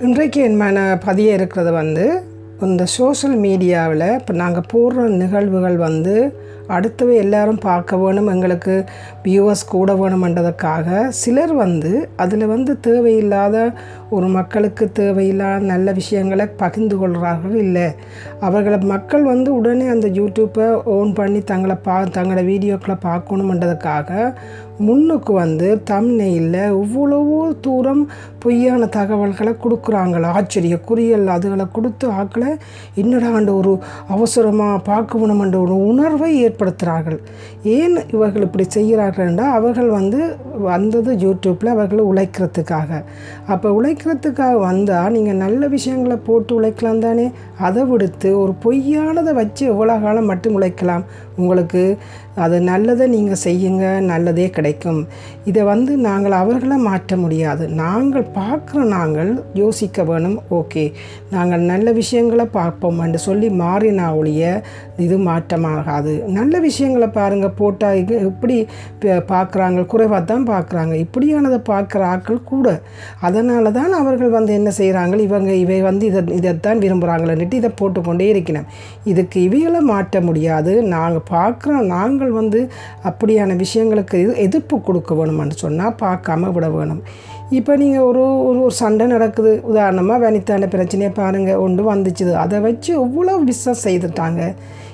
இன்றைக்கு என் மன பதிய இருக்கிறது வந்து இந்த சோஷியல் மீடியாவில் இப்போ நாங்கள் போடுற நிகழ்வுகள் வந்து அடுத்தவை எல்லாரும் பார்க்க வேணும் எங்களுக்கு வியூவர்ஸ் கூட வேணுமென்றதுக்காக சிலர் வந்து அதில் வந்து தேவையில்லாத ஒரு மக்களுக்கு தேவையில்லாத நல்ல விஷயங்களை பகிர்ந்து கொள்கிறார்கள் இல்லை. அவர்களை மக்கள் வந்து உடனே அந்த யூடியூப்பை ஓன் பண்ணி தங்களை பா தங்களோட வீடியோக்களை பார்க்கணுமென்றதுக்காக முன்னுக்கு வந்து தம்னெயில் இவ்வளவோ தூரம் பொய்யான தகவல்களை கொடுக்குறாங்களா? ஆச்சரிய குறியல் அதுகளை கொடுத்து ஆக்களை என்னடாண்ட ஒரு அவசரமாக பார்க்கணுமென்ற ஒரு உணர்வை ஏற்படுத்துகிறார்கள். ஏன் இவர்கள் இப்படி செய்கிறார்கள்னா அவர்கள் வந்து வந்தது யூடியூப்பில் அவர்களை உழைக்கிறதுக்காக. அப்போ உழைக்கிறதுக்காக வந்தால் நீங்கள் நல்ல விஷயங்களை போட்டு உழைக்கலாம் தானே? அதை விடுத்து ஒரு பொய்யானதை வச்சு எவ்வளோ காலம் மட்டும் உழைக்கலாம்? உங்களுக்கு அது நல்லதை நீங்கள் செய்யுங்க நல்லதே கிடைக்கும். இதை வந்து நாங்கள் அவர்களை மாற்ற முடியாது. நாங்கள் பார்க்குற நாங்கள் யோசிக்க வேணும். ஓகே நாங்கள் நல்ல விஷயங்களை பார்ப்போம் என்று சொல்லி மாறினா ஒழிய இது மாற்றமாகாது. நல்ல விஷயங்களை பாருங்கள் போட்டால் எப்படி பார்க்குறாங்க குறைவாக தான் பார்க்குறாங்க. இப்படியானதை பார்க்குற ஆட்கள் கூட. அதனால தான் அவர்கள் வந்து என்ன செய்கிறாங்க இவங்க இவை வந்து இதை இதைத்தான் விரும்புகிறாங்களேன்ட்டு இதை போட்டுக்கொண்டே இருக்கணும் இதுக்கு இவைகளை மாற்ற முடியாது. நாங்கள் பார்க்குறோம் நாங்கள் வந்து அப்படியான விஷயங்களுக்கு எது- எதிர்ப்பு கொடுக்க வேணும்னு சொன்னால் பார்க்காம விட வேணும். இப்போ நீங்கள் ஒரு ஒரு ஒரு சண்டை நடக்குது. உதாரணமாக வனிதான பிரச்சனையை பாருங்கள் ஒன்று வந்துச்சுது. அதை வச்சு எவ்வளோ பிஸ்னஸ் செய்துட்டாங்க?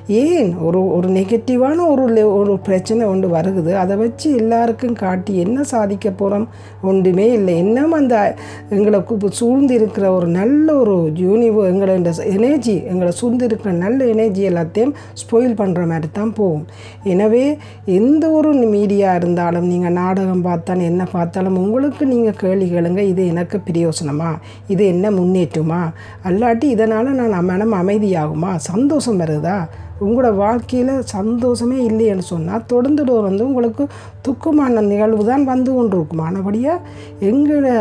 ஏன்? ஒரு ஒரு நெகட்டிவான ஒரு ஒரு பிரச்சனை ஒன்று வருகுது. அதை வச்சு எல்லாருக்கும் காட்டி என்ன சாதிக்க போகிறோம் ஒன்றுமே இல்லை. என்னம் அந்த எங்களை சூழ்ந்து இருக்கிற ஒரு நல்ல ஒரு யூனிவோ எங்களை இந்த எனர்ஜி எங்களை சூழ்ந்து இருக்கிற நல்ல எனர்ஜி எல்லாத்தையும் ஸ்போயில் பண்ணுற மாதிரி தான் போகும். எனவே எந்த ஒரு மீடியா இருந்தாலும் நீங்கள் நாடகம் பார்த்தாலும் என்ன பார்த்தாலும் உங்களுக்கு நீங்கள் கேள்வி கேளுங்க. இது எனக்கு பிரயோசனமா? இது என்ன முன்னேற்றுமா? அல்லாட்டி இதனால் நான் மனம் அமைதியாகுமா? சந்தோஷம் வருதா? உங்களோட வாழ்க்கையில் சந்தோஷமே இல்லைன்னு சொன்னால் தொடர்ந்து வந்து உங்களுக்கு துக்கமான நிகழ்வு தான் வந்து கொண்டு இருக்கும் ஆனபடியாக எங்களை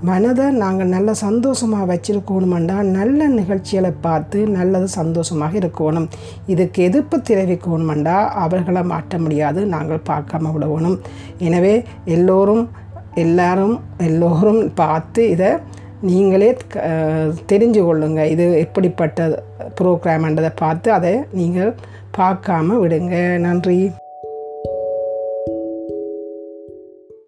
மனதை நாங்கள் நல்ல சந்தோஷமாக வச்சுருக்கணுமெண்டா நல்ல நிகழ்ச்சிகளை பார்த்து நல்லது சந்தோஷமாக இருக்கணும். இதுக்கு எதிர்ப்பு தெரிவிக்கணுமெண்டா அவர்களை மாற்ற முடியாது நாங்கள் பார்க்காம விடணும் எனவே எல்லோரும் எல்லாரும் எல்லோரும் பார்த்து இதை நீங்களே தெரிஞ்சு கொள்ளுங்கள் இது எப்படிப்பட்ட ப்ரோக்ராம்ன்றதை பார்த்து அதை நீங்கள் பார்க்காம விடுங்க. நன்றி.